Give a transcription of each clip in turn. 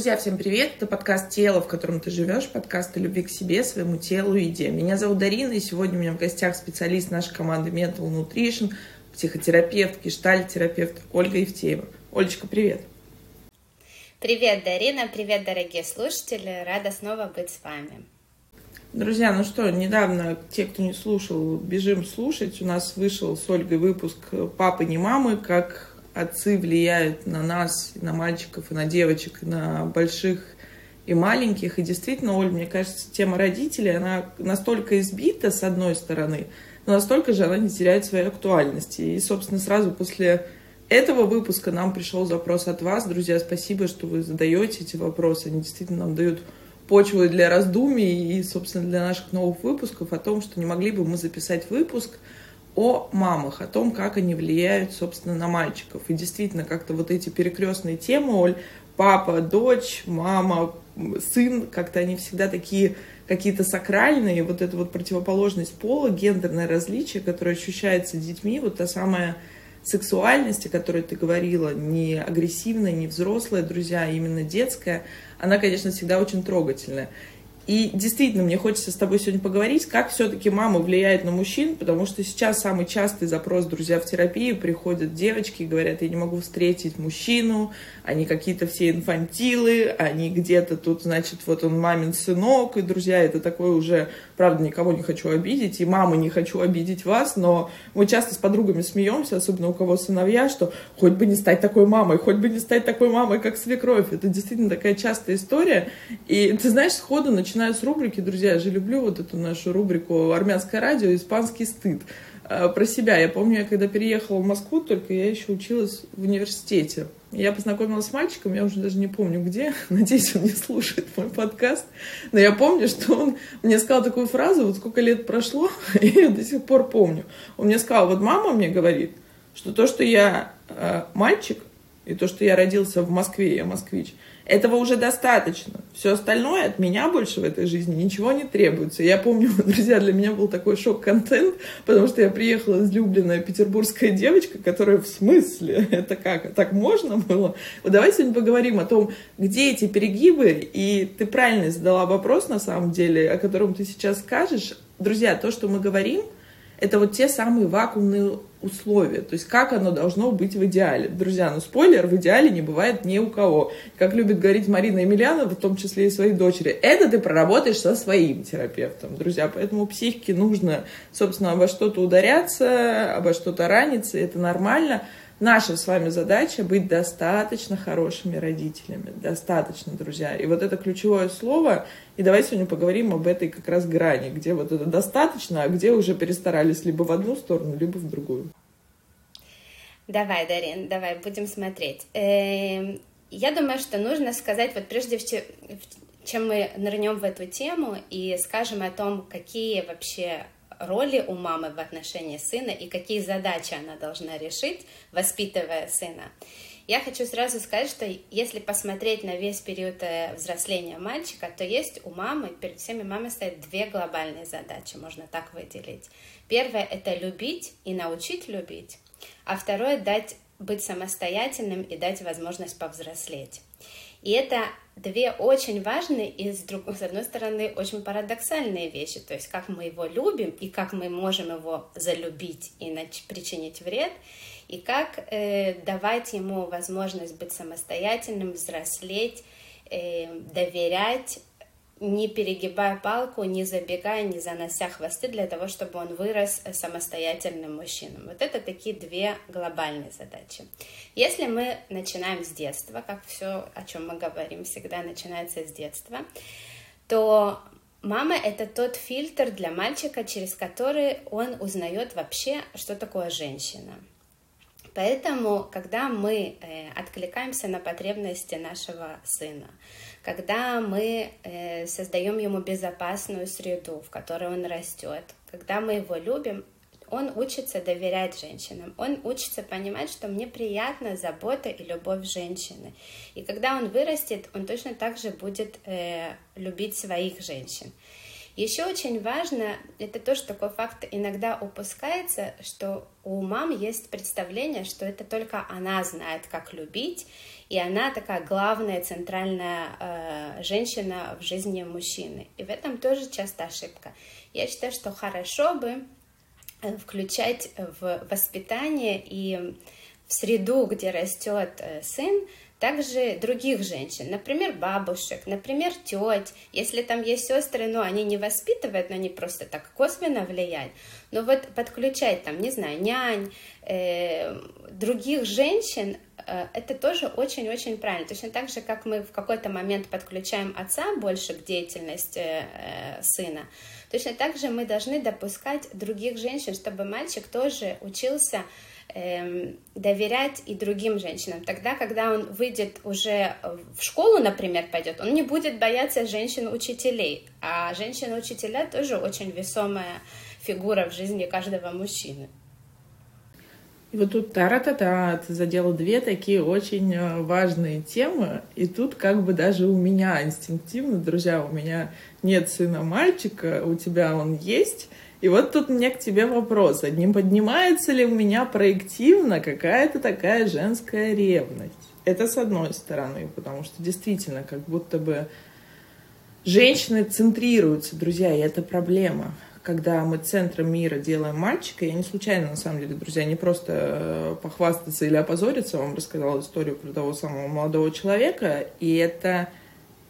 Друзья, всем привет! Это подкаст «Тело, в котором ты живешь», подкаст о любви к себе, своему телу и еде. Меня зовут Дарина, и сегодня у меня в гостях специалист нашей команды Mental Nutrition, психотерапевт, гештальт-терапевт Ольга Евтеева. Олечка, привет! Привет, Дарина, привет, дорогие слушатели, рада снова быть с вами. Друзья, ну что, недавно, те, кто не слушал, бежим слушать. У нас вышел с Ольгой выпуск «Папы, не мамы», как отцы влияют на нас, на мальчиков, и на девочек, на больших и маленьких. И действительно, Оль, мне кажется, тема родителей, она настолько избита, с одной стороны, но настолько же она не теряет своей актуальности. И, собственно, сразу после этого выпуска нам пришел запрос от вас. Друзья, спасибо, что вы задаете эти вопросы. Они действительно нам дают почву для раздумий и, собственно, для наших новых выпусков о том, что не могли бы мы записать выпуск – о мамах, о том, как они влияют, собственно, на мальчиков. И действительно, как-то вот эти перекрестные темы, Оль, папа, дочь, мама, сын, как-то они всегда такие какие-то сакральные, вот эта вот противоположность пола, гендерное различие, которое ощущается детьми, вот та самая сексуальность, о которой ты говорила, не агрессивная, не взрослая, друзья, а именно детская, она, конечно, всегда очень трогательная. И действительно, мне хочется с тобой сегодня поговорить, как все-таки мама влияет на мужчин, потому что сейчас самый частый запрос, друзья, в терапию приходят девочки и говорят, я не могу встретить мужчину, они какие-то все инфантилы, они где-то тут, значит, вот он мамин сынок, и, друзья, это такое уже, правда, никого не хочу обидеть, и мамы не хочу обидеть вас, но мы часто с подругами смеемся, особенно у кого сыновья, что хоть бы не стать такой мамой, хоть бы не стать такой мамой, как свекровь. Это действительно такая частая история. И ты знаешь, сходу начинаю с рубрики, друзья, я же люблю вот эту нашу рубрику «Армянское радио. Испанский стыд». А, про себя. Я помню, я когда переехала в Москву, только я еще училась в университете. Я познакомилась с мальчиком, я уже даже не помню где, надеюсь, он не слушает мой подкаст, но я помню, что он мне сказал такую фразу, вот сколько лет прошло, и я до сих пор помню. Он мне сказал, вот мама мне говорит, что то, что я э, мальчик, и то, что я родился в Москве, я москвич, этого уже достаточно. Все остальное от меня больше в этой жизни ничего не требуется. Я помню, друзья, для меня был такой шок-контент, потому что я приехала излюбленная петербургская девочка, которая в смысле, это как, так можно было? Вот давайте сегодня поговорим о том, где эти перегибы, и ты правильно задала вопрос, на самом деле, о котором ты сейчас скажешь. Друзья, то, что мы говорим, это вот те самые вакуумные условия, то есть как оно должно быть в идеале. Друзья, ну спойлер, в идеале не бывает ни у кого. Как любит говорить Марина Емельянова, в том числе и своей дочери, это ты проработаешь со своим терапевтом, друзья. Поэтому психике нужно, собственно, обо что-то ударяться, обо что-то раниться, это нормально. Наша с вами задача быть достаточно хорошими родителями. Достаточно, друзья. И вот это ключевое слово. И давайте сегодня поговорим об этой как раз грани, где вот это достаточно, а где уже перестарались либо в одну сторону, либо в другую. Давай, Дарин, давай, будем смотреть. Эм, я думаю, что нужно сказать, вот прежде чем мы нырнем в эту тему и скажем о том, какие вообще роли у мамы в отношении сына и какие задачи она должна решить, воспитывая сына. Я хочу сразу сказать, что если посмотреть на весь период э, взросления мальчика, то есть у мамы, перед всеми мамой стоят две глобальные задачи, можно так выделить. Первое – это любить и научить любить, а второе – дать быть самостоятельным и дать возможность повзрослеть. И это две очень важные и, с, друг, с одной стороны, очень парадоксальные вещи. То есть, как мы его любим и как мы можем его залюбить и нач- причинить вред, и как э, давать ему возможность быть самостоятельным, взрослеть, э, доверять, не перегибая палку, не забегая, не занося хвосты для того, чтобы он вырос самостоятельным мужчиной. Вот это такие две глобальные задачи. Если мы начинаем с детства, как все, о чем мы говорим, всегда начинается с детства, то мама — это тот фильтр для мальчика, через который он узнает вообще, что такое женщина. Поэтому, когда мы э, откликаемся на потребности нашего сына, когда мы э, создаем ему безопасную среду, в которой он растет, когда мы его любим, он учится доверять женщинам, он учится понимать, что мне приятна забота и любовь женщины. И когда он вырастет, он точно так же будет э, любить своих женщин. Еще очень важно, это тоже такой факт иногда упускается, что у мам есть представление, что это только она знает, как любить, и она такая главная, центральная э, женщина в жизни мужчины. И в этом тоже часто ошибка. Я считаю, что хорошо бы э, включать в воспитание и в среду, где растет э, сын, также других женщин, например, бабушек, например, теть. Если там есть сестры, но они не воспитывают, но они просто так косвенно влияют. Но вот подключать там, не знаю, нянь, э, других женщин, э, это тоже очень-очень правильно. Точно так же, как мы в какой-то момент подключаем отца больше к деятельности э, сына, точно так же мы должны допускать других женщин, чтобы мальчик тоже учился Эм, доверять и другим женщинам. Тогда, когда он выйдет уже в школу, например, пойдет, он не будет бояться женщин-учителей. А женщины-учителя тоже очень весомая фигура в жизни каждого мужчины. И вот тут тара-та-та, ты задела две такие очень э, важные темы. И тут как бы даже у меня инстинктивно, друзья, у меня нет сына мальчика, у тебя он есть. И вот тут у меня к тебе вопрос. Не поднимается ли у меня проективно какая-то такая женская ревность? Это с одной стороны, потому что действительно как будто бы женщины центрируются, друзья, и это проблема. Когда мы центром мира делаем мальчика, я не случайно, на самом деле, друзья, не просто э, похвастаться или опозориться, вам рассказала историю про того самого молодого человека, и это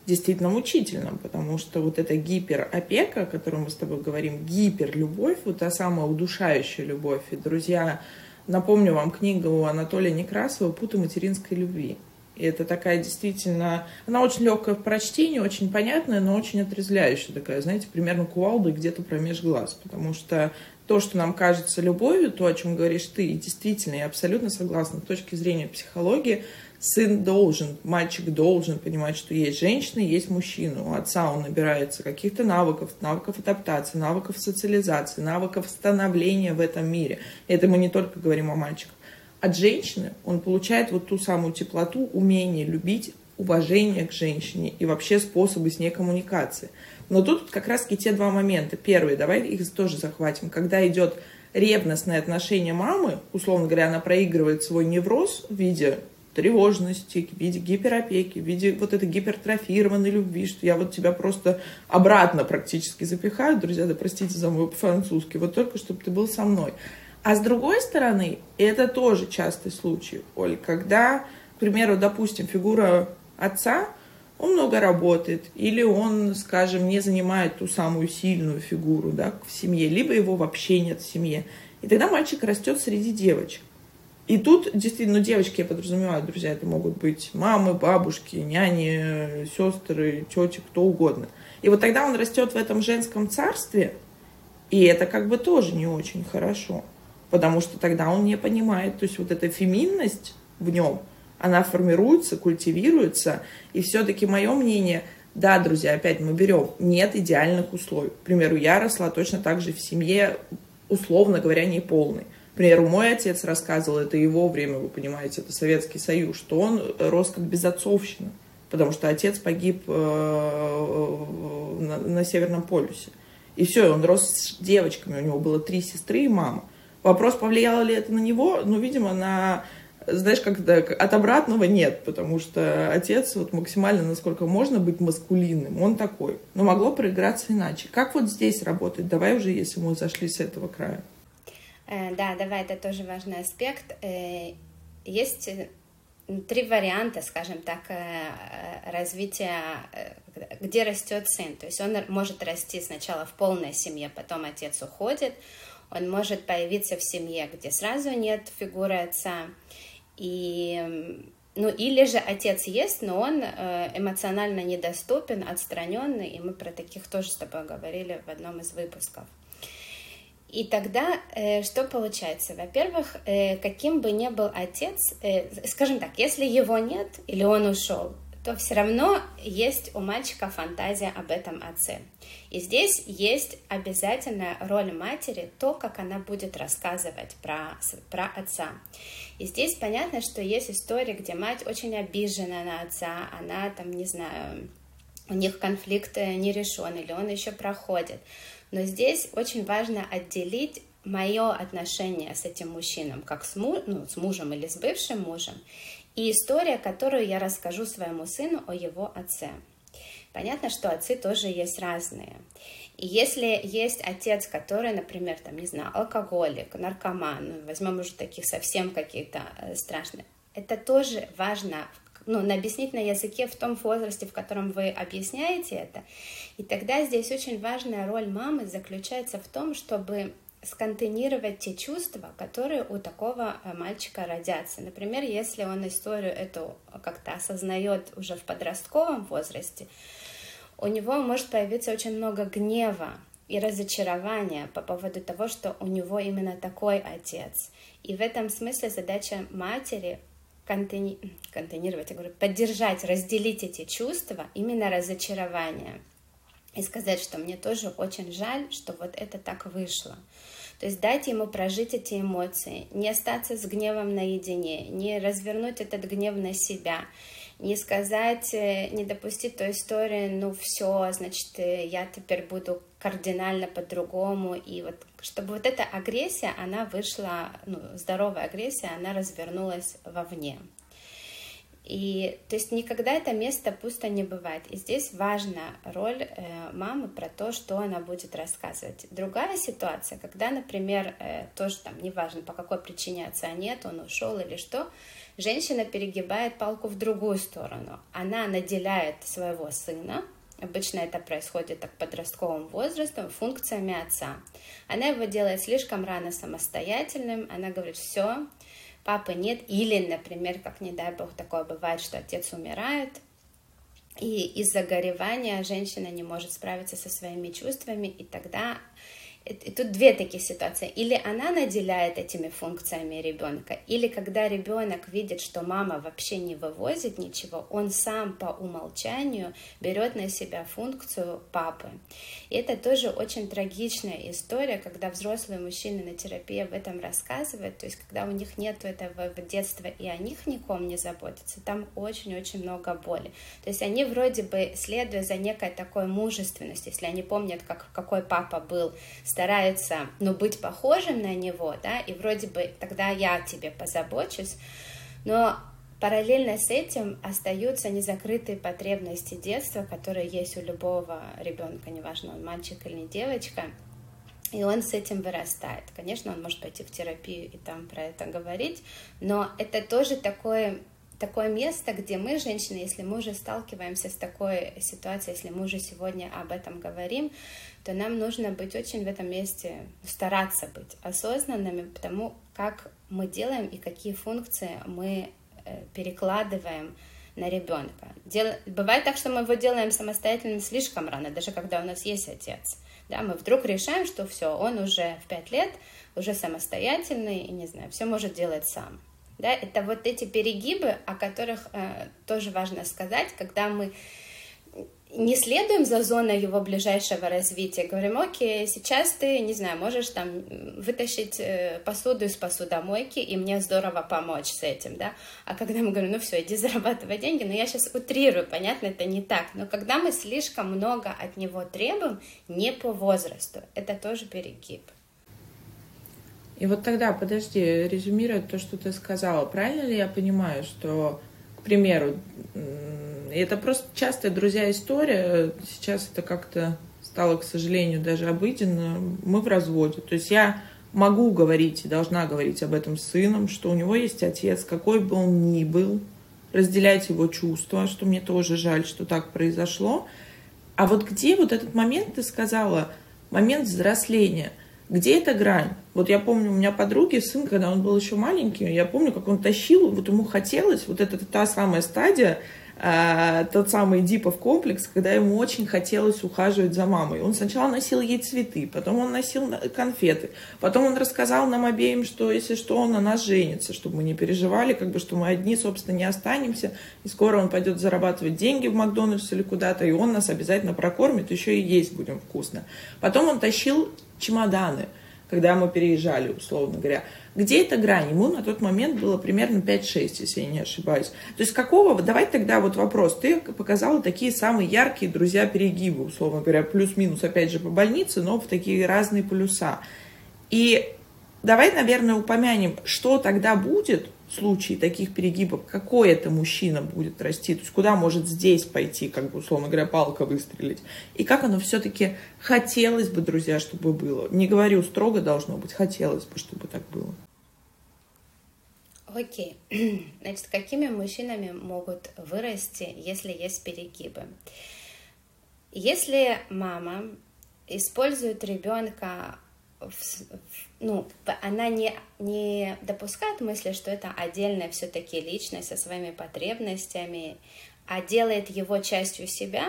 действительно мучительно, потому что вот эта гиперопека, о которой мы с тобой говорим, гиперлюбовь, вот та самая удушающая любовь. И, друзья, напомню вам книгу Анатолия Некрасова «Путы материнской любви». И это такая действительно... Она очень легкая в прочтении, очень понятная, но очень отрезвляющая такая, знаете, примерно кувалда где-то промеж глаз. Потому что то, что нам кажется любовью, то, о чем говоришь ты, и действительно, я абсолютно согласна с точки зрения психологии, сын должен, мальчик должен понимать, что есть женщина, есть мужчина. У отца он набирается каких-то навыков, навыков адаптации, навыков социализации, навыков становления в этом мире. И это мы не только говорим о мальчиках. От женщины он получает вот ту самую теплоту, умение любить, уважение к женщине и вообще способы с ней коммуникации. Но тут как раз-таки те два момента. Первый, давай их тоже захватим. Когда идет ревностное отношение мамы, условно говоря, она проигрывает свой невроз в виде тревожности, в виде гиперопеки, в виде вот этой гипертрофированной любви, что я вот тебя просто обратно практически запихаю, друзья, да простите за мой французский, вот только чтобы ты был со мной. А с другой стороны, это тоже частый случай, Оль, когда, к примеру, допустим, фигура отца, он много работает, или он, скажем, не занимает ту самую сильную фигуру да, в семье, либо его вообще нет в семье. И тогда мальчик растет среди девочек. И тут действительно, ну, девочки, я подразумеваю, друзья, это могут быть мамы, бабушки, няни, сестры, тети, кто угодно. И вот тогда он растет в этом женском царстве, и это как бы тоже не очень хорошо, потому что тогда он не понимает, то есть вот эта феминность в нем, она формируется, культивируется, и все-таки мое мнение, да, друзья, опять мы берем, нет идеальных условий. К примеру, я росла точно так же в семье, условно говоря, неполной. Примеру, мой отец рассказывал, это его время, вы понимаете, это Советский Союз, что он рос как безотцовщина, потому что отец погиб э, на, на Северном полюсе. И все, он рос с девочками, у него было три сестры и мама. Вопрос, повлияло ли это на него? Ну, видимо, на знаешь, как от обратного нет, потому что отец вот максимально, насколько можно быть маскулинным, он такой. Но могло проиграться иначе. Как вот здесь работать? Давай уже, если мы зашли с этого края. Э, да, давай, это тоже важный аспект. Э, есть э, три варианта, скажем так, развития, где растет сын. То есть он может расти сначала в полной семье, потом отец уходит. Он может появиться в семье, где сразу нет фигуры отца. И ну, или же отец есть, но он эмоционально недоступен, отстраненный, и мы про таких тоже с тобой говорили в одном из выпусков. И тогда э, что получается? Во-первых, э, каким бы ни был отец, э, скажем так, если его нет или он ушел, то все равно есть у мальчика фантазия об этом отце. И здесь есть обязательная роль матери, то, как она будет рассказывать про, про отца. И здесь понятно, что есть история, где мать очень обижена на отца, она там, не знаю, у них конфликт не решен или он еще проходит. Но здесь очень важно отделить мое отношение с этим мужчином, как с, му, ну, с мужем или с бывшим мужем, и история, которую я расскажу своему сыну о его отце. Понятно, что отцы тоже есть разные. И если есть отец, который, например, там, не знаю, алкоголик, наркоман, ну, возьмем уже таких совсем каких-то э, страшных, это тоже важно ну, на языке в том возрасте, в котором вы объясняете это. И тогда здесь очень важная роль мамы заключается в том, чтобы сконтейнировать те чувства, которые у такого э, мальчика родятся. Например, если он историю эту как-то осознает уже в подростковом возрасте, у него может появиться очень много гнева и разочарования по поводу того, что у него именно такой отец. И в этом смысле задача матери контейни... контейнировать, я говорю, поддержать, разделить эти чувства, именно разочарование. И сказать, что мне тоже очень жаль, что вот это так вышло. То есть дать ему прожить эти эмоции, не остаться с гневом наедине, не развернуть этот гнев на себя, не сказать, э, не допустить той истории, ну все, значит, э, я теперь буду кардинально по-другому, и вот чтобы вот эта агрессия, она вышла, ну, здоровая агрессия, она развернулась вовне. И то есть никогда это место пусто не бывает. И здесь важна роль э, мамы про то, что она будет рассказывать. Другая ситуация, когда, например, э, тоже там, неважно по какой причине отца нет, он ушел или что, женщина перегибает палку в другую сторону. Она наделяет своего сына, обычно это происходит так подростковым возрастом, функциями отца. Она его делает слишком рано самостоятельным, она говорит, все, папы нет, или, например, как не дай бог такое бывает, что отец умирает, и из-за горевания женщина не может справиться со своими чувствами, и тогда и тут две такие ситуации. Или она наделяет этими функциями ребенка, или когда ребенок видит, что мама вообще не вывозит ничего, он сам по умолчанию берет на себя функцию папы. И это тоже очень трагичная история, когда взрослые мужчины на терапии об этом рассказывают, то есть когда у них нет этого детства и о них ником не заботятся, там очень-очень много боли. То есть они вроде бы, следуя за некой такой мужественностью, если они помнят, как, какой папа был старается, ну, быть похожим на него, да, и вроде бы тогда я тебе позабочусь, но параллельно с этим остаются незакрытые потребности детства, которые есть у любого ребенка, неважно, он мальчик или девочка, и он с этим вырастает. Конечно, он может пойти в терапию и там про это говорить, но это тоже такое такое место, где мы, женщины, если мы уже сталкиваемся с такой ситуацией, если мы уже сегодня об этом говорим, то нам нужно быть очень в этом месте, стараться быть осознанными, потому как мы делаем и какие функции мы э, перекладываем на ребенка. Дел... Бывает так, что мы его делаем самостоятельно слишком рано, даже когда у нас есть отец. Да, мы вдруг решаем, что все, он уже в пять лет, уже самостоятельный, и не знаю, все может делать сам. Да, это вот эти перегибы, о которых э, тоже важно сказать, когда мы не следуем за зоной его ближайшего развития, говорим, окей, сейчас ты, не знаю, можешь там вытащить э, посуду из посудомойки, и мне здорово помочь с этим, да, а когда мы говорим, ну все, иди зарабатывай деньги, но я сейчас утрирую, понятно, это не так, но когда мы слишком много от него требуем, не по возрасту, это тоже перегиб. И вот тогда, подожди, резюмируя то, что ты сказала, правильно ли я понимаю, что, к примеру, это просто частая, друзья, история. Сейчас это как-то стало, к сожалению, даже обыденно. Мы в разводе. То есть я могу говорить и должна говорить об этом с сыном, что у него есть отец, какой бы он ни был, разделять его чувства, что мне тоже жаль, что так произошло. А вот где вот этот момент, ты сказала, момент взросления, где эта грань? Вот я помню, у меня подруги, сын, когда он был еще маленький, я помню, как он тащил, вот ему хотелось, вот это та самая стадия, э, тот самый Дипов комплекс, когда ему очень хотелось ухаживать за мамой. Он сначала носил ей цветы, потом он носил конфеты, потом он рассказал нам обеим, что если что, он на нас женится, чтобы мы не переживали, как бы, что мы одни, собственно, не останемся, и скоро он пойдет зарабатывать деньги в Макдональдс или куда-то, и он нас обязательно прокормит, еще и есть будем вкусно. Потом он тащил чемоданы – когда мы переезжали, условно говоря. Где эта грань? Ему на тот момент было примерно 5-6, если я не ошибаюсь. То есть какого, давай тогда вот вопрос. Ты показала такие самые яркие друзья перегибы, условно говоря, плюс-минус, опять же, по больнице, но в такие разные полюса. И давай, наверное, упомянем, что тогда будет в случае таких перегибов, какой это мужчина будет расти, то есть куда может здесь пойти, как бы, условно говоря, палка выстрелить, и как оно все-таки хотелось бы, друзья, чтобы было. Не говорю, строго должно быть, хотелось бы, чтобы так было. Окей. Значит, какими мужчинами могут вырасти, если есть перегибы? Если мама использует ребенка ну, она не, не допускает мысли, что это отдельная все-таки личность со своими потребностями, а делает его частью себя,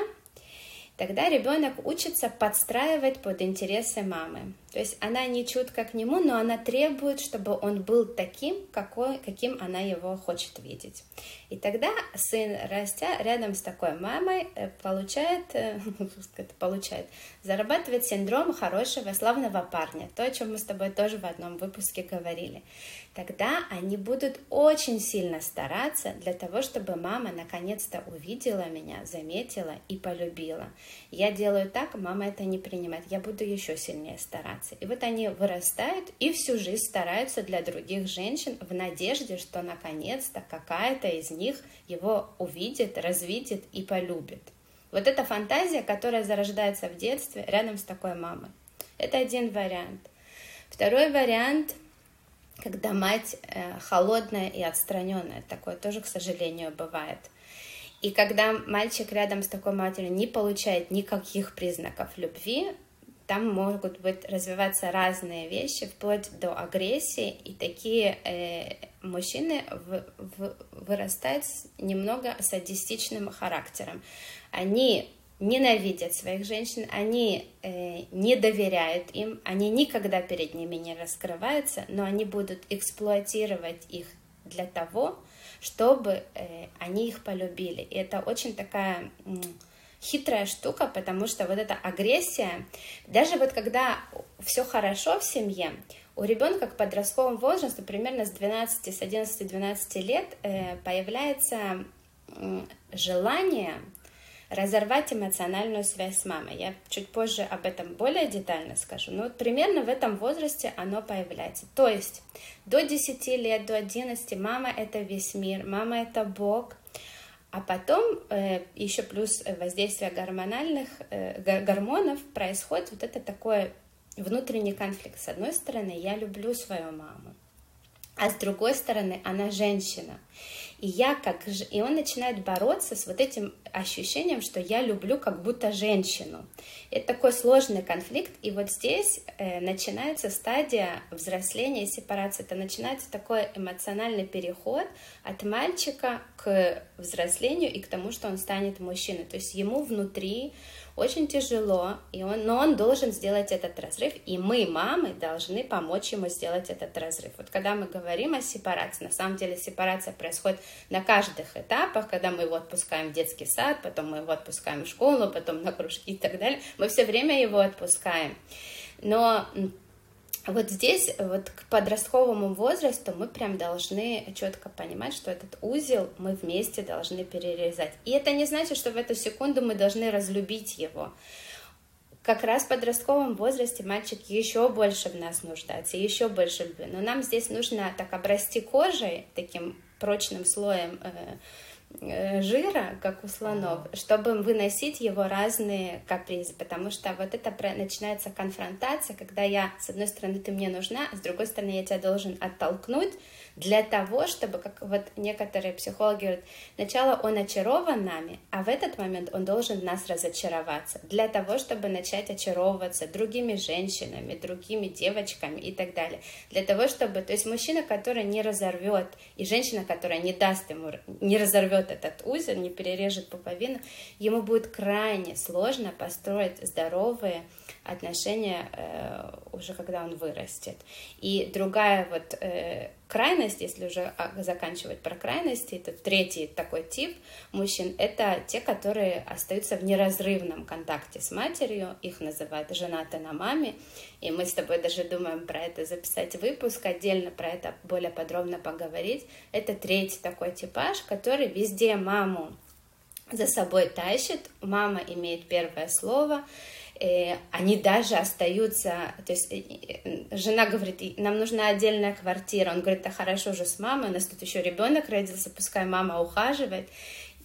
тогда ребенок учится подстраивать под интересы мамы. То есть она не чутка к нему, но она требует, чтобы он был таким, какой, каким она его хочет видеть. И тогда сын, растя рядом с такой мамой, э, получает, э, получает, зарабатывает синдром хорошего, славного парня. То, о чем мы с тобой тоже в одном выпуске говорили тогда они будут очень сильно стараться для того, чтобы мама наконец-то увидела меня, заметила и полюбила. Я делаю так, мама это не принимает, я буду еще сильнее стараться. И вот они вырастают и всю жизнь стараются для других женщин в надежде, что наконец-то какая-то из них его увидит, развидит и полюбит. Вот эта фантазия, которая зарождается в детстве рядом с такой мамой. Это один вариант. Второй вариант когда мать э, холодная и отстраненная. Такое тоже, к сожалению, бывает. И когда мальчик рядом с такой матерью не получает никаких признаков любви, там могут быть развиваться разные вещи, вплоть до агрессии, и такие э, мужчины в, в, вырастают немного садистичным характером. Они ненавидят своих женщин, они э, не доверяют им, они никогда перед ними не раскрываются, но они будут эксплуатировать их для того, чтобы э, они их полюбили. И это очень такая хитрая штука, потому что вот эта агрессия, даже вот когда все хорошо в семье, у ребенка к подростковому возрасту, примерно с 12, с 11-12 лет, э, появляется э, желание разорвать эмоциональную связь с мамой. Я чуть позже об этом более детально скажу. Но вот примерно в этом возрасте оно появляется. То есть до 10 лет, до 11 мама это весь мир, мама это Бог, а потом э, еще плюс воздействие гормональных э, гормонов происходит вот это такое внутренний конфликт. С одной стороны, я люблю свою маму, а с другой стороны, она женщина. И я как же, и он начинает бороться с вот этим ощущением, что я люблю как будто женщину. Это такой сложный конфликт, и вот здесь э, начинается стадия взросления и сепарации. Это начинается такой эмоциональный переход от мальчика к взрослению и к тому, что он станет мужчиной. То есть ему внутри очень тяжело, и он, но он должен сделать этот разрыв, и мы, мамы, должны помочь ему сделать этот разрыв. Вот когда мы говорим о сепарации, на самом деле сепарация происходит на каждых этапах, когда мы его отпускаем в детский сад, потом мы его отпускаем в школу, потом на кружки и так далее, мы все время его отпускаем. Но вот здесь, вот к подростковому возрасту мы прям должны четко понимать, что этот узел мы вместе должны перерезать. И это не значит, что в эту секунду мы должны разлюбить его. Как раз в подростковом возрасте мальчик еще больше в нас нуждается, еще больше любви. Но нам здесь нужно так обрасти кожей, таким прочным слоем Э, жира, как у слонов, чтобы выносить его разные капризы, потому что вот это начинается конфронтация, когда я, с одной стороны, ты мне нужна, а с другой стороны, я тебя должен оттолкнуть, для того, чтобы, как вот некоторые психологи говорят, сначала он очарован нами, а в этот момент он должен нас разочароваться, для того, чтобы начать очаровываться другими женщинами, другими девочками и так далее, для того, чтобы, то есть мужчина, который не разорвет, и женщина, которая не даст ему, не разорвет этот узел, не перережет пуповину, ему будет крайне сложно построить здоровые отношения э, уже когда он вырастет. И другая вот э, крайность, если уже а, заканчивать про крайности, это третий такой тип мужчин, это те, которые остаются в неразрывном контакте с матерью, их называют женаты на маме, и мы с тобой даже думаем про это записать выпуск, отдельно про это более подробно поговорить. Это третий такой типаж, который везде маму за собой тащит, мама имеет первое слово, они даже остаются, то есть э, э, жена говорит, нам нужна отдельная квартира, он говорит, да хорошо уже с мамой, у нас тут еще ребенок родился, пускай мама ухаживает,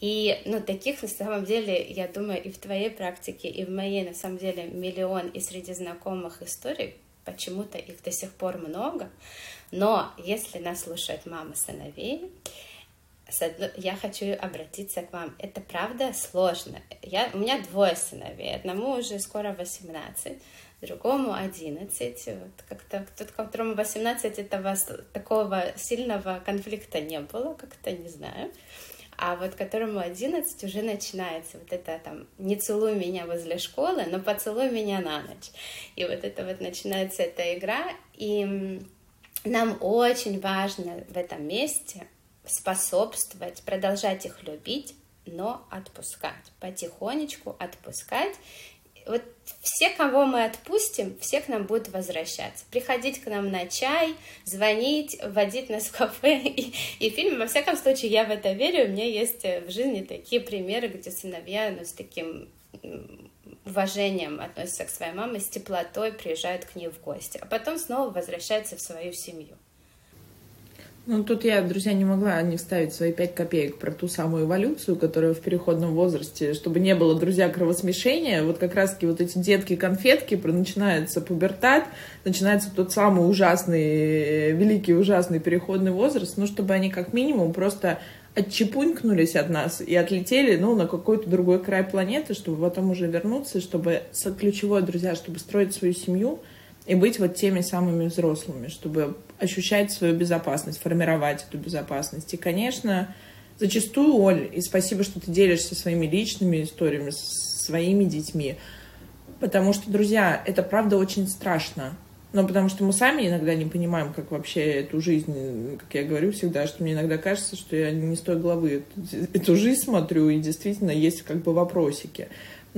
и, ну, таких, на самом деле, я думаю, и в твоей практике, и в моей, на самом деле, миллион, и среди знакомых историй, почему-то их до сих пор много, но если нас слушают мамы сыновей, я хочу обратиться к вам. Это правда сложно. Я, у меня двое сыновей. Одному уже скоро 18, другому 11. Вот как-то тот, которому 18, этого такого сильного конфликта не было, как-то не знаю. А вот которому 11 уже начинается вот это там «не целуй меня возле школы, но поцелуй меня на ночь». И вот это вот начинается эта игра, и нам очень важно в этом месте способствовать, продолжать их любить, но отпускать, потихонечку отпускать. Вот все, кого мы отпустим, все к нам будут возвращаться. Приходить к нам на чай, звонить, водить нас в кафе и, и фильм. Во всяком случае, я в это верю. У меня есть в жизни такие примеры, где сыновья ну, с таким уважением относятся к своей маме, с теплотой приезжают к ней в гости, а потом снова возвращаются в свою семью. Ну, тут я, друзья, не могла не вставить свои пять копеек про ту самую эволюцию, которая в переходном возрасте, чтобы не было, друзья, кровосмешения. Вот как раз-таки вот эти детки-конфетки, начинается пубертат, начинается тот самый ужасный, великий ужасный переходный возраст, ну, чтобы они как минимум просто отчепунькнулись от нас и отлетели, ну, на какой-то другой край планеты, чтобы потом уже вернуться, чтобы, ключевое, друзья, чтобы строить свою семью и быть вот теми самыми взрослыми, чтобы ощущать свою безопасность, формировать эту безопасность. И, конечно, зачастую, Оль, и спасибо, что ты делишься своими личными историями, своими детьми, потому что, друзья, это правда очень страшно. Но потому что мы сами иногда не понимаем, как вообще эту жизнь, как я говорю всегда, что мне иногда кажется, что я не с той головы эту, жизнь смотрю, и действительно есть как бы вопросики.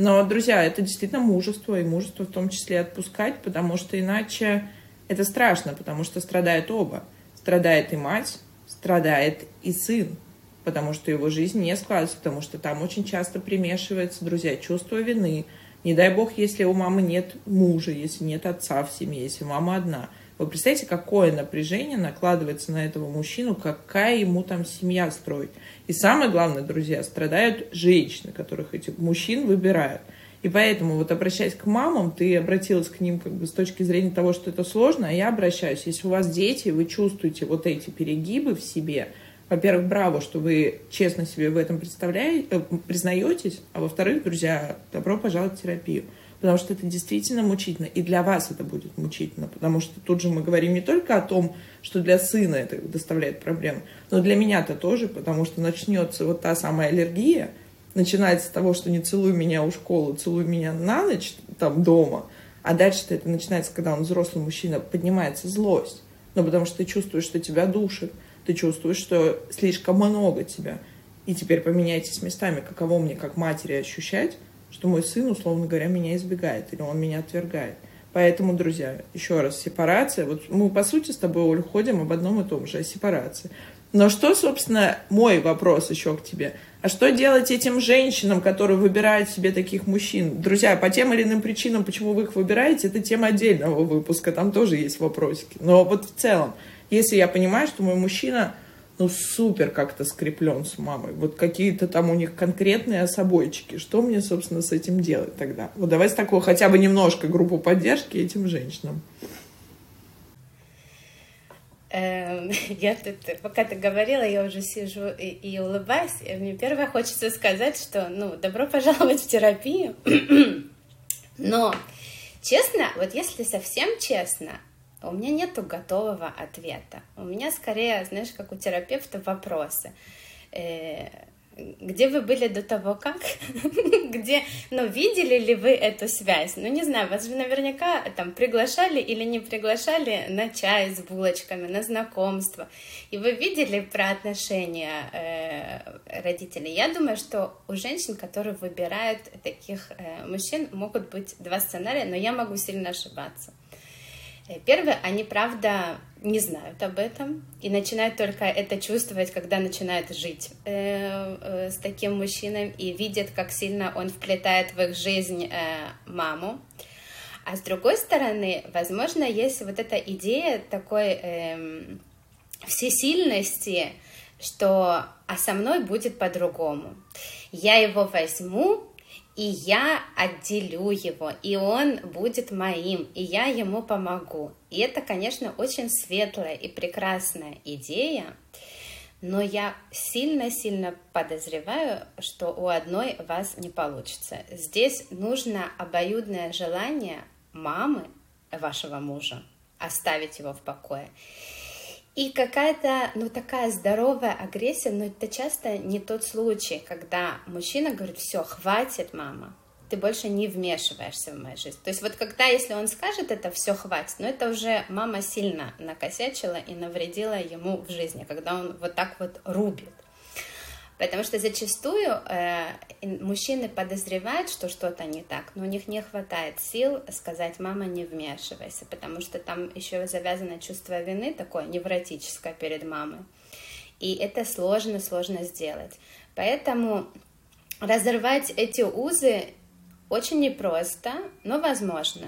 Но, друзья, это действительно мужество, и мужество в том числе отпускать, потому что иначе это страшно, потому что страдают оба. Страдает и мать, страдает и сын, потому что его жизнь не складывается, потому что там очень часто примешивается, друзья, чувство вины. Не дай бог, если у мамы нет мужа, если нет отца в семье, если мама одна. Вы представляете, какое напряжение накладывается на этого мужчину, какая ему там семья строить. И самое главное, друзья, страдают женщины, которых этих мужчин выбирают. И поэтому, вот обращаясь к мамам, ты обратилась к ним как бы с точки зрения того, что это сложно, а я обращаюсь, если у вас дети, вы чувствуете вот эти перегибы в себе, во-первых, браво, что вы честно себе в этом представляете, э, признаетесь, а во-вторых, друзья, добро пожаловать в терапию. Потому что это действительно мучительно, и для вас это будет мучительно, потому что тут же мы говорим не только о том, что для сына это доставляет проблемы, но для меня-то тоже, потому что начнется вот та самая аллергия, начинается с того, что не целуй меня у школы, целуй меня на ночь там дома, а дальше-то это начинается, когда он взрослый мужчина, поднимается злость. Ну, потому что ты чувствуешь, что тебя душит, ты чувствуешь, что слишком много тебя. И теперь поменяйтесь местами, каково мне как матери ощущать, что мой сын, условно говоря, меня избегает или он меня отвергает. Поэтому, друзья, еще раз, сепарация. Вот мы, по сути, с тобой, Оль, ходим об одном и том же, о сепарации. Но что, собственно, мой вопрос еще к тебе? А что делать этим женщинам, которые выбирают себе таких мужчин? Друзья, по тем или иным причинам, почему вы их выбираете, это тема отдельного выпуска, там тоже есть вопросики. Но вот в целом, если я понимаю, что мой мужчина, ну, супер как-то скреплен с мамой, вот какие-то там у них конкретные особойчики, что мне, собственно, с этим делать тогда? Вот давай с такого хотя бы немножко группу поддержки этим женщинам. Эм, я тут, пока ты говорила, я уже сижу и, и улыбаюсь. И мне первое хочется сказать, что, ну, добро пожаловать в терапию. Но, честно, вот если совсем честно, у меня нету готового ответа. У меня скорее, знаешь, как у терапевта вопросы. Э, где вы были до того, как? где, ну, видели ли вы эту связь? Ну, не знаю, вас же наверняка там приглашали или не приглашали на чай с булочками, на знакомство. И вы видели про отношения э, родителей. Я думаю, что у женщин, которые выбирают таких э, мужчин, могут быть два сценария, но я могу сильно ошибаться. Э, первое, они, правда, не знают об этом и начинают только это чувствовать, когда начинают жить э, э, с таким мужчиной и видят, как сильно он вплетает в их жизнь э, маму. А с другой стороны, возможно, есть вот эта идея такой э, всесильности, что «а со мной будет по-другому». Я его возьму, и я отделю его, и он будет моим, и я ему помогу. И это, конечно, очень светлая и прекрасная идея, но я сильно-сильно подозреваю, что у одной вас не получится. Здесь нужно обоюдное желание мамы вашего мужа оставить его в покое и какая-то, ну, такая здоровая агрессия, но это часто не тот случай, когда мужчина говорит, все, хватит, мама, ты больше не вмешиваешься в мою жизнь. То есть вот когда, если он скажет это, все, хватит, но это уже мама сильно накосячила и навредила ему в жизни, когда он вот так вот рубит. Потому что зачастую э, мужчины подозревают, что что-то не так, но у них не хватает сил сказать «мама, не вмешивайся», потому что там еще завязано чувство вины такое невротическое перед мамой. И это сложно, сложно сделать. Поэтому разорвать эти узы очень непросто, но возможно.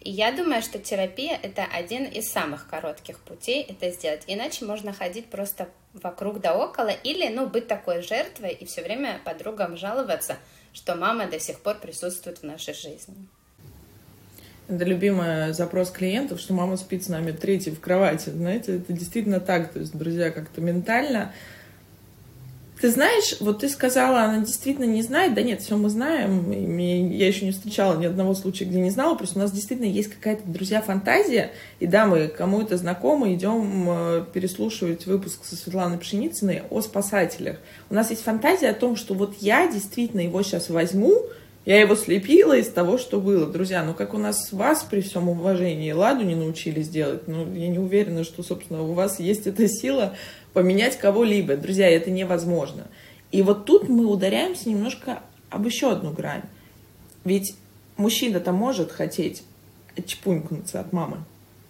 И я думаю, что терапия – это один из самых коротких путей это сделать. Иначе можно ходить просто вокруг да около или, ну, быть такой жертвой и все время подругам жаловаться, что мама до сих пор присутствует в нашей жизни. Это любимый запрос клиентов, что мама спит с нами третьей в кровати. Знаете, это действительно так. То есть, друзья, как-то ментально ты знаешь, вот ты сказала, она действительно не знает. Да нет, все мы знаем. я еще не встречала ни одного случая, где не знала. Просто у нас действительно есть какая-то, друзья, фантазия. И да, мы кому это знакомы, идем э, переслушивать выпуск со Светланой Пшеницыной о спасателях. У нас есть фантазия о том, что вот я действительно его сейчас возьму, я его слепила из того, что было. Друзья, ну как у нас вас при всем уважении ладу не научились делать, ну я не уверена, что, собственно, у вас есть эта сила поменять кого-либо. Друзья, это невозможно. И вот тут мы ударяемся немножко об еще одну грань. Ведь мужчина-то может хотеть чпунькнуться от мамы,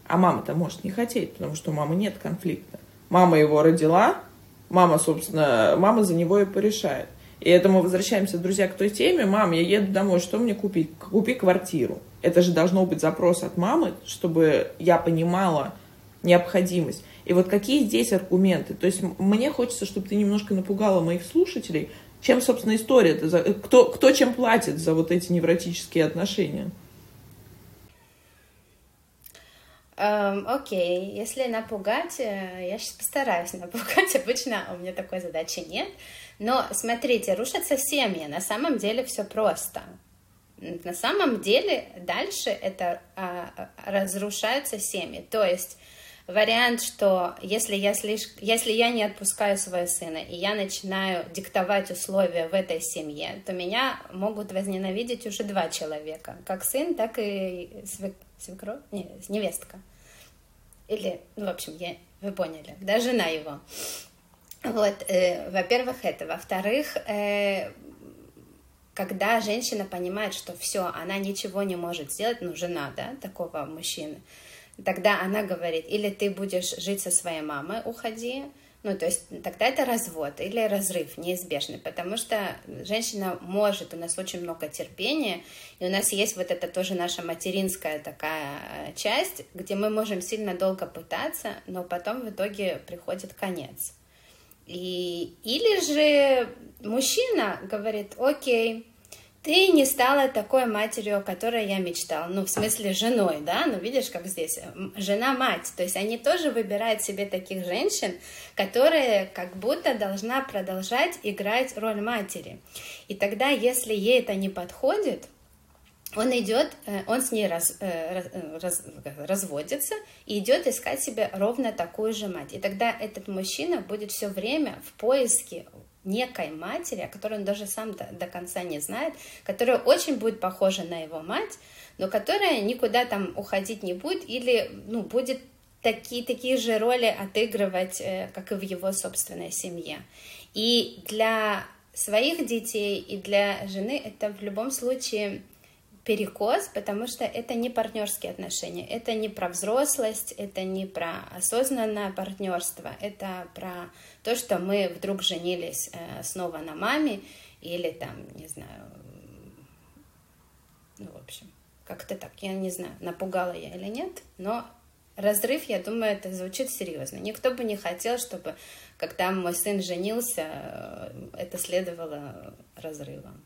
а мама-то может не хотеть, потому что у мамы нет конфликта. Мама его родила, мама, собственно, мама за него и порешает. И это мы возвращаемся, друзья, к той теме. Мам, я еду домой, что мне купить? Купи квартиру. Это же должно быть запрос от мамы, чтобы я понимала необходимость. И вот какие здесь аргументы? То есть мне хочется, чтобы ты немножко напугала моих слушателей, чем, собственно, история -то, кто, кто чем платит за вот эти невротические отношения? Эм, окей, если напугать, э, я сейчас постараюсь напугать, обычно у меня такой задачи нет. Но смотрите, рушатся семьи, на самом деле все просто. На самом деле дальше это а, разрушаются семьи. То есть вариант, что если я, слишком, если я не отпускаю своего сына, и я начинаю диктовать условия в этой семье, то меня могут возненавидеть уже два человека. Как сын, так и свек... свекровь, не, невестка. Или, ну, в общем, я, вы поняли, да, жена его. Вот, э, во-первых, это. Во-вторых, э, когда женщина понимает, что все, она ничего не может сделать, ну, жена, да, такого мужчины, тогда она говорит, или ты будешь жить со своей мамой, уходи, ну, то есть тогда это развод или разрыв неизбежный, потому что женщина может, у нас очень много терпения, и у нас есть вот это тоже наша материнская такая э, часть, где мы можем сильно долго пытаться, но потом в итоге приходит конец. И, или же мужчина говорит, окей, ты не стала такой матерью, о которой я мечтал. Ну, в смысле, женой, да? Ну, видишь, как здесь. Жена-мать. То есть они тоже выбирают себе таких женщин, которые как будто должна продолжать играть роль матери. И тогда, если ей это не подходит, он идет, э, он с ней раз, э, э, раз, разводится и идет искать себе ровно такую же мать. И тогда этот мужчина будет все время в поиске некой матери, о которой он даже сам до, до конца не знает, которая очень будет похожа на его мать, но которая никуда там уходить не будет или, ну, будет такие, такие же роли отыгрывать, э, как и в его собственной семье. И для своих детей и для жены это в любом случае перекос, потому что это не партнерские отношения, это не про взрослость, это не про осознанное партнерство, это про то, что мы вдруг женились э, снова на маме или там, не знаю, ну, в общем, как-то так, я не знаю, напугала я или нет, но разрыв, я думаю, это звучит серьезно. Никто бы не хотел, чтобы, когда мой сын женился, э, это следовало разрывом.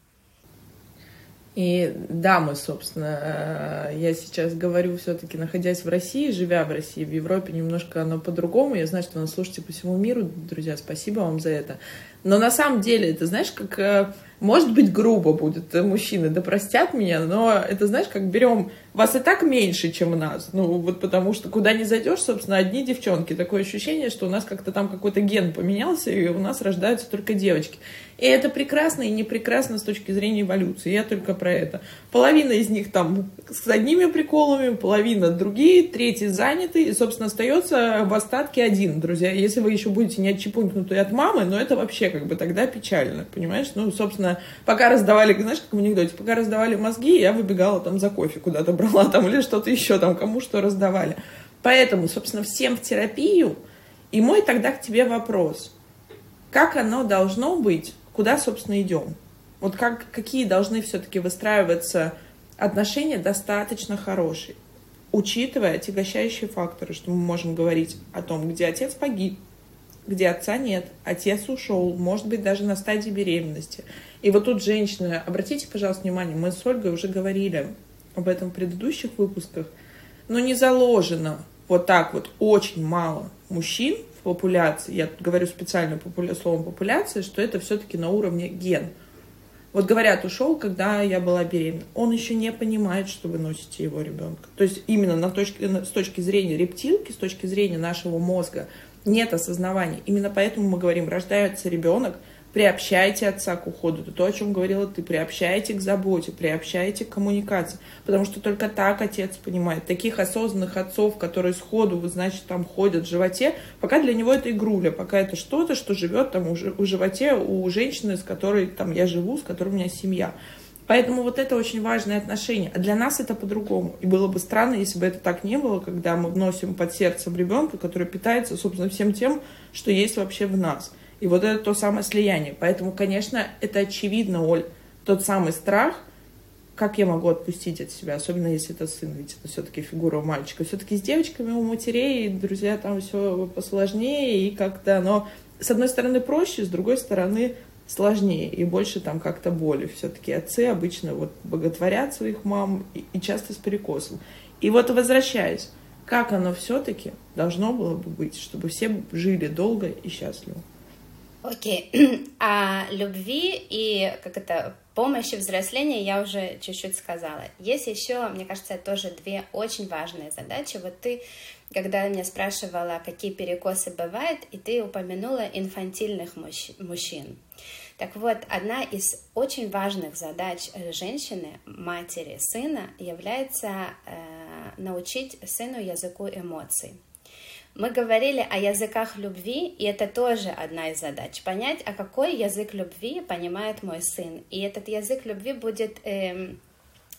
И да, мы, собственно, э, я сейчас говорю все-таки, находясь в России, живя в России, в Европе немножко оно по-другому. Я знаю, что нас слушаете по всему миру, друзья, спасибо вам за это. Но на самом деле, это знаешь, как э, может быть, грубо будет мужчины, да простят меня, но это, знаешь, как берем вас и так меньше, чем нас. Ну, вот потому что куда не зайдешь, собственно, одни девчонки. Такое ощущение, что у нас как-то там какой-то ген поменялся, и у нас рождаются только девочки. И это прекрасно и не прекрасно с точки зрения эволюции. Я только про это. Половина из них там с одними приколами, половина другие, третьи заняты, и, собственно, остается в остатке один, друзья. Если вы еще будете не отчепунькнуты от мамы, но это вообще как бы тогда печально, понимаешь? Ну, собственно, пока раздавали, знаешь, как в анекдоте, пока раздавали мозги, я выбегала там за кофе куда-то брала там или что-то еще там, кому что раздавали. Поэтому, собственно, всем в терапию. И мой тогда к тебе вопрос. Как оно должно быть? Куда, собственно, идем? Вот как, какие должны все-таки выстраиваться отношения достаточно хорошие, учитывая отягощающие факторы, что мы можем говорить о том, где отец погиб, где отца нет, отец ушел, может быть, даже на стадии беременности. И вот тут женщина, обратите, пожалуйста, внимание, мы с Ольгой уже говорили об этом в предыдущих выпусках, но не заложено вот так вот очень мало мужчин в популяции, я говорю специально популя, словом популяция, что это все-таки на уровне ген. Вот говорят, ушел, когда я была беременна. Он еще не понимает, что вы носите его ребенка. То есть именно на точке, с точки зрения рептилки, с точки зрения нашего мозга, нет осознавания. Именно поэтому мы говорим, рождается ребенок – приобщайте отца к уходу. Это то, о чем говорила ты. Приобщайте к заботе, приобщайте к коммуникации. Потому что только так отец понимает. Таких осознанных отцов, которые сходу, вы, значит, там ходят в животе, пока для него это игруля, пока это что-то, что живет там у, у животе у женщины, с которой там я живу, с которой у меня семья. Поэтому вот это очень важное отношение. А для нас это по-другому. И было бы странно, если бы это так не было, когда мы вносим под сердцем ребенка, который питается, собственно, всем тем, что есть вообще в нас. И вот это то самое слияние. Поэтому, конечно, это очевидно, Оль, тот самый страх, как я могу отпустить от себя, особенно если это сын, ведь это все-таки фигура мальчика. Все-таки с девочками у матерей, друзья, там все посложнее, и как-то оно, с одной стороны, проще, с другой стороны, сложнее, и больше там как-то боли. Все-таки отцы обычно вот боготворят своих мам, и, и часто с перекосом. И вот возвращаясь, как оно все-таки должно было бы быть, чтобы все жили долго и счастливо? Окей. О любви и как это помощи взрослению я уже чуть-чуть сказала. Есть еще, мне кажется, тоже две очень важные задачи. Вот ты, когда меня спрашивала, какие перекосы бывают, и ты упомянула инфантильных мужч... мужчин. Так вот, одна из очень важных задач женщины, матери, сына является э, научить сыну языку эмоций. Мы говорили о языках любви, и это тоже одна из задач. Понять, а какой язык любви понимает мой сын. И этот язык любви будет эм,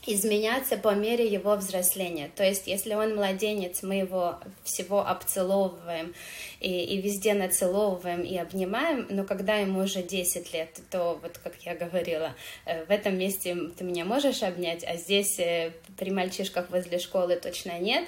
изменяться по мере его взросления. То есть, если он младенец, мы его всего обцеловываем и, и везде нацеловываем и обнимаем, но когда ему уже 10 лет, то вот как я говорила, э, в этом месте ты меня можешь обнять, а здесь э, при мальчишках возле школы точно нет.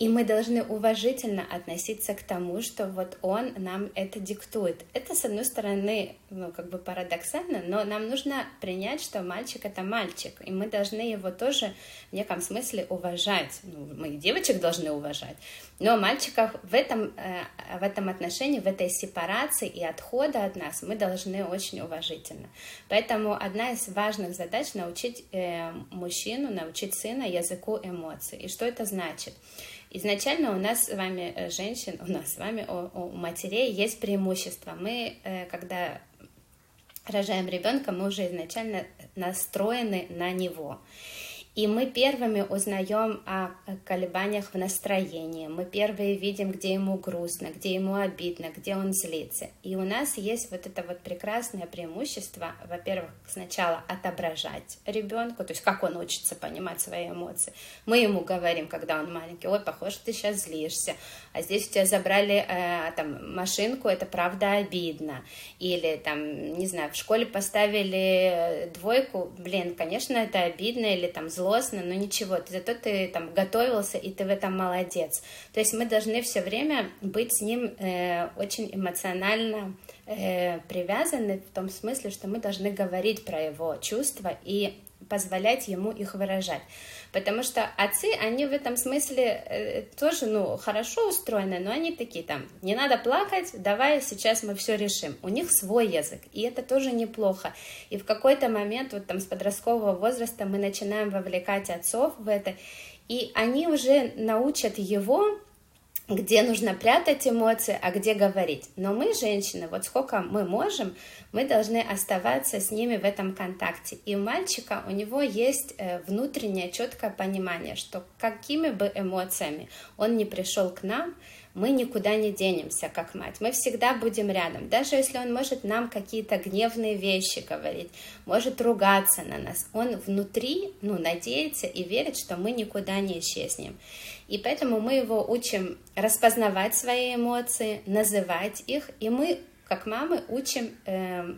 И мы должны уважительно относиться к тому, что вот он нам это диктует. Это, с одной стороны, ну, как бы парадоксально, но нам нужно принять, что мальчик — это мальчик, и мы должны его тоже в неком смысле уважать. Ну, мы девочек должны уважать, но мальчиков в этом, э, в этом отношении, в этой сепарации и отхода от нас мы должны очень уважительно. Поэтому одна из важных задач — научить э, мужчину, научить сына языку эмоций. И что это значит? Изначально у нас с вами, э, женщин, у нас с вами, у, у матерей есть преимущество. Мы, когда рожаем ребенка, мы уже изначально настроены на него. И мы первыми узнаем о колебаниях в настроении. Мы первые видим, где ему грустно, где ему обидно, где он злится. И у нас есть вот это вот прекрасное преимущество, во-первых, сначала отображать ребенку, то есть как он учится понимать свои эмоции. Мы ему говорим, когда он маленький, ой, похоже, ты сейчас злишься, а здесь у тебя забрали э, там машинку, это правда обидно. Или там, не знаю, в школе поставили двойку, блин, конечно, это обидно, или там злостно, но ничего, ты, зато ты там готовился, и ты в этом молодец. То есть мы должны все время быть с ним э, очень эмоционально э, привязаны в том смысле, что мы должны говорить про его чувства и позволять ему их выражать. Потому что отцы, они в этом смысле э, тоже, ну, хорошо устроены, но они такие там, не надо плакать, давай сейчас мы все решим. У них свой язык, и это тоже неплохо. И в какой-то момент, вот там с подросткового возраста мы начинаем вовлекать отцов в это, и они уже научат его где нужно прятать эмоции, а где говорить. Но мы, женщины, вот сколько мы можем, мы должны оставаться с ними в этом контакте. И у мальчика, у него есть э, внутреннее четкое понимание, что какими бы эмоциями он не пришел к нам, мы никуда не денемся, как мать. Мы всегда будем рядом. Даже если он может нам какие-то гневные вещи говорить, может ругаться на нас, он внутри ну, надеется и верит, что мы никуда не исчезнем. И поэтому мы его учим распознавать свои эмоции, называть их, и мы как мамы учим э,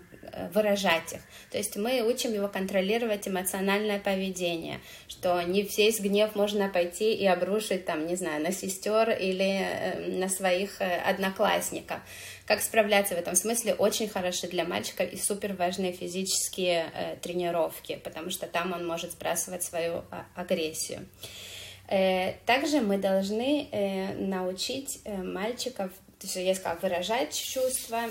выражать их. То есть мы учим его контролировать эмоциональное поведение, что не весь гнев можно пойти и обрушить, там, не знаю, на сестер или э, на своих э, одноклассников. Как справляться в этом смысле очень хороши для мальчика и супер важные физические э, тренировки, потому что там он может сбрасывать свою а, агрессию. Э, также мы должны э, научить э, мальчиков то есть я сказала, выражать чувства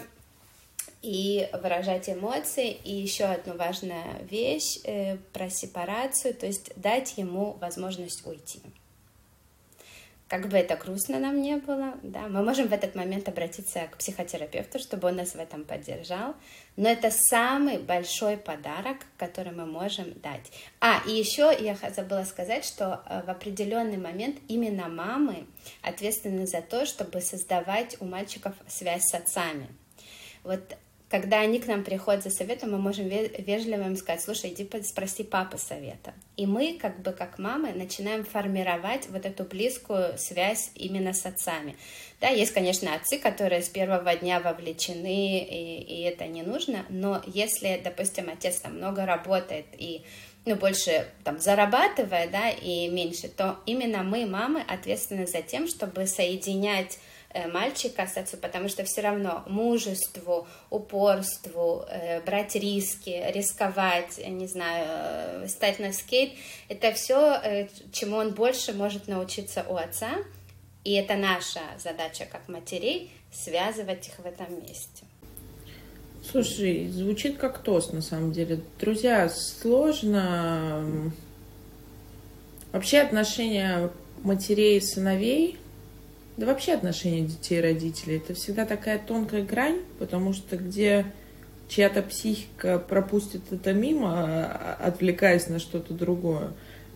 и выражать эмоции. И еще одна важная вещь э, про сепарацию, то есть дать ему возможность уйти. Как бы это грустно нам не было, да, мы можем в этот момент обратиться к психотерапевту, чтобы он нас в этом поддержал, но это самый большой подарок, который мы можем дать. А, и еще я забыла сказать, что э, в определенный момент именно мамы ответственны за то, чтобы создавать у мальчиков связь с отцами. Вот когда они к нам приходят за советом, мы можем вежливо им сказать, слушай, иди спроси папы совета. И мы, как бы как мамы, начинаем формировать вот эту близкую связь именно с отцами. Да, есть, конечно, отцы, которые с первого дня вовлечены, и, и это не нужно, но если, допустим, отец там много работает и ну, больше там зарабатывает, да, и меньше, то именно мы, мамы, ответственны за тем, чтобы соединять мальчика с отцом, потому что все равно мужеству, упорству, э, брать риски, рисковать, не знаю, э, стать на скейт, это все, чему он больше может научиться у отца, и это наша задача как матерей, связывать их в этом месте. Слушай, звучит как тост на самом деле. Друзья, сложно вообще отношения матерей и сыновей да вообще отношения детей и родителей. Это всегда такая тонкая грань, потому что где чья-то психика пропустит это мимо, а, отвлекаясь на что-то другое,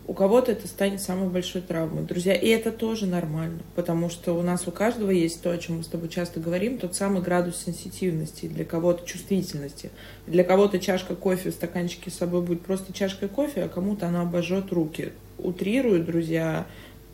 у кого-то это станет самой большой травмой. Друзья, и это тоже нормально, потому что у нас у каждого есть то, о чем мы с тобой часто говорим, тот самый градус сенситивности, для кого-то чувствительности. Для кого-то чашка кофе в стаканчике с собой будет просто чашкой кофе, а кому-то она обожжет руки. Утрирую, друзья,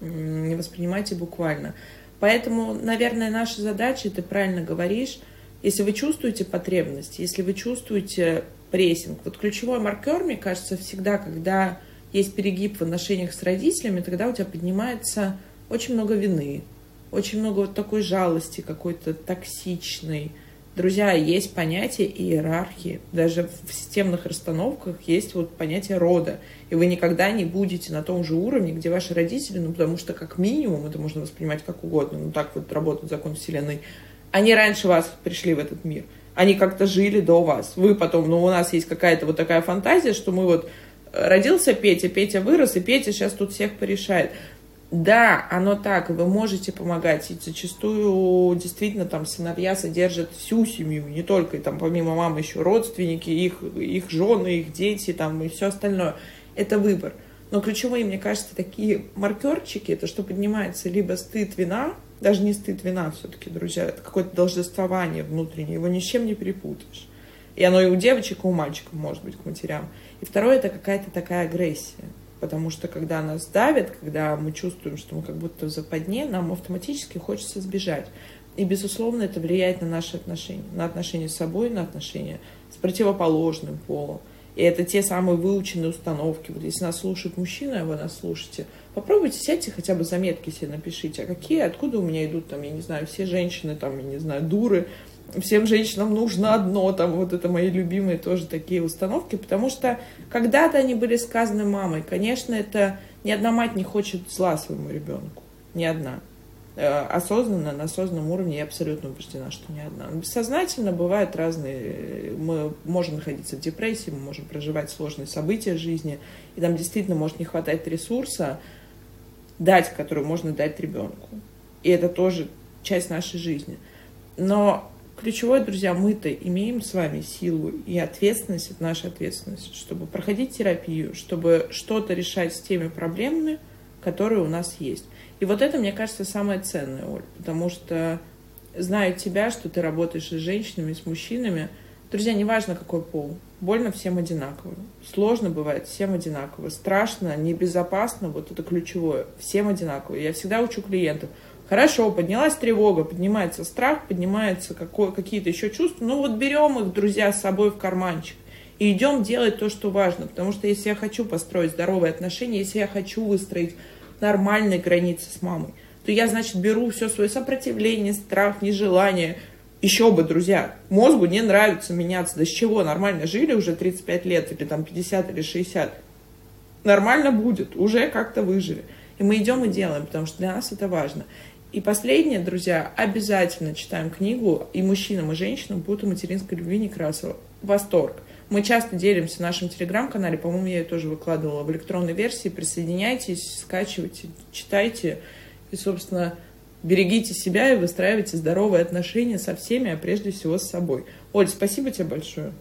не воспринимайте буквально. Поэтому, наверное, наша задача, ты правильно говоришь, если вы чувствуете потребность, если вы чувствуете прессинг. Вот ключевой маркер, мне кажется, всегда, когда есть перегиб в отношениях с родителями, тогда у тебя поднимается очень много вины, очень много вот такой жалости какой-то токсичной, Друзья, есть понятие иерархии. Даже в системных расстановках есть вот понятие рода. И вы никогда не будете на том же уровне, где ваши родители, ну, потому что как минимум, это можно воспринимать как угодно, ну, так вот работает закон Вселенной, они раньше вас пришли в этот мир. Они как-то жили до вас. Вы потом, ну, у нас есть какая-то вот такая фантазия, что мы вот э, родился Петя, Петя вырос, и Петя сейчас тут всех порешает. Да, оно так, вы можете помогать, и зачастую действительно там сыновья содержат всю семью, не только там помимо мамы еще родственники, их, их жены, их дети там и все остальное. Это выбор. Но ключевые, мне кажется, такие маркерчики, это что поднимается либо стыд, вина, даже не стыд, вина все-таки, друзья, это какое-то должествование внутреннее, его ни с чем не перепутаешь. И оно и у девочек, и у мальчиков может быть к матерям. И второе, это какая-то такая агрессия потому что когда нас давят, когда мы чувствуем, что мы как будто в западне, нам автоматически хочется сбежать. И, безусловно, это влияет на наши отношения, на отношения с собой, на отношения с противоположным полом. И это те самые выученные установки. Вот если нас слушает мужчина, а вы нас слушаете, попробуйте, сядьте хотя бы заметки себе напишите. А какие, откуда у меня идут, там, я не знаю, все женщины, там, я не знаю, дуры, всем женщинам нужно одно, там вот это мои любимые тоже такие установки, потому что когда-то они были сказаны мамой. Конечно, это ни одна мать не хочет зла своему ребенку, ни одна. Э, осознанно, на осознанном уровне я абсолютно убеждена, что ни одна. Бессознательно бывают разные, мы можем находиться в депрессии, мы можем проживать сложные события жизни, и нам действительно может не хватать ресурса дать, который можно дать ребенку. И это тоже часть нашей жизни. Но Ключевое, друзья, мы-то имеем с вами силу и ответственность, это наша ответственность, чтобы проходить терапию, чтобы что-то решать с теми проблемами, которые у нас есть. И вот это, мне кажется, самое ценное, Оль, потому что знаю тебя, что ты работаешь с женщинами, с мужчинами. Друзья, неважно какой пол, больно всем одинаково. Сложно бывает всем одинаково. Страшно, небезопасно, вот это ключевое. Всем одинаково. Я всегда учу клиентов – Хорошо, поднялась тревога, поднимается страх, поднимаются какие-то еще чувства. Ну вот берем их, друзья, с собой в карманчик. И идем делать то, что важно. Потому что если я хочу построить здоровые отношения, если я хочу выстроить нормальные границы с мамой, то я, значит, беру все свое сопротивление, страх, нежелание. Еще бы, друзья, мозгу не нравится меняться. Да с чего? Нормально жили уже 35 лет, или там 50, или 60. Нормально будет, уже как-то выжили. И мы идем и делаем, потому что для нас это важно. И последнее, друзья, обязательно читаем книгу и мужчинам, и женщинам «Пута материнской любви Некрасова». Восторг. Мы часто делимся в нашем телеграм-канале, по-моему, я ее тоже выкладывала в электронной версии. Присоединяйтесь, скачивайте, читайте и, собственно, берегите себя и выстраивайте здоровые отношения со всеми, а прежде всего с собой. Оль, спасибо тебе большое.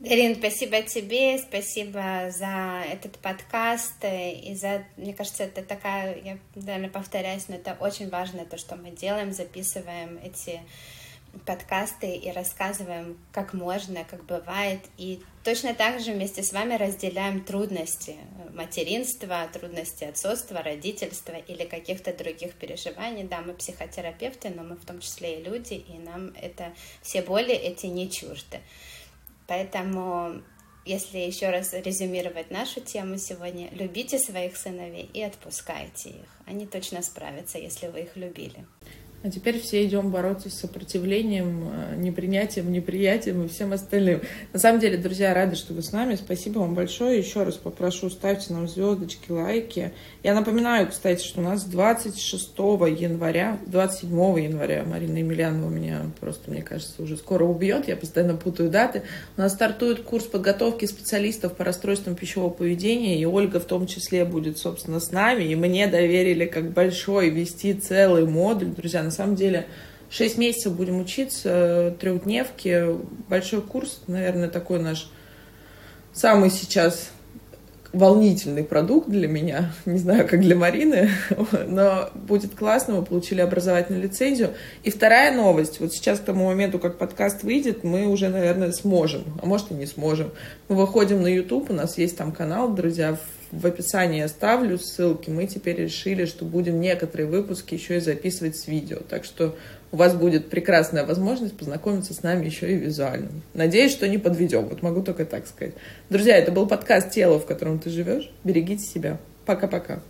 Дарин, спасибо тебе, спасибо за этот подкаст э, и за, мне кажется, это такая, я, наверное, повторяюсь, но это очень важно, то, что мы делаем, записываем эти подкасты и рассказываем, как можно, как бывает, и точно так же вместе с вами разделяем трудности материнства, трудности отцовства, родительства или каких-то других переживаний. Да, мы психотерапевты, но мы в том числе и люди, и нам это все боли эти не чужды. Поэтому, если еще раз резюмировать нашу тему сегодня, любите своих сыновей и отпускайте их. Они точно справятся, если вы их любили. А теперь все идем бороться с сопротивлением, э, непринятием, неприятием и всем остальным. На самом деле, друзья, рады, что вы с нами. Спасибо вам большое. Еще раз попрошу, ставьте нам звездочки, лайки. Я напоминаю, кстати, что у нас 26 января, 27 января Марина Емельянова меня просто, мне кажется, уже скоро убьет. Я постоянно путаю даты. У нас стартует курс подготовки специалистов по расстройствам пищевого поведения. И Ольга в том числе будет, собственно, с нами. И мне доверили как большой вести целый модуль, друзья на самом деле, 6 месяцев будем учиться, трехдневки, большой курс, наверное, такой наш самый сейчас волнительный продукт для меня, не знаю, как для Марины, но будет классно, мы получили образовательную лицензию. И вторая новость, вот сейчас к тому моменту, как подкаст выйдет, мы уже, наверное, сможем, а может и не сможем. Мы выходим на YouTube, у нас есть там канал, друзья, в описании оставлю ссылки. Мы теперь решили, что будем некоторые выпуски еще и записывать с видео. Так что у вас будет прекрасная возможность познакомиться с нами еще и визуально. Надеюсь, что не подведем. Вот могу только так сказать. Друзья, это был подкаст «Тело, в котором ты живешь». Берегите себя. Пока-пока.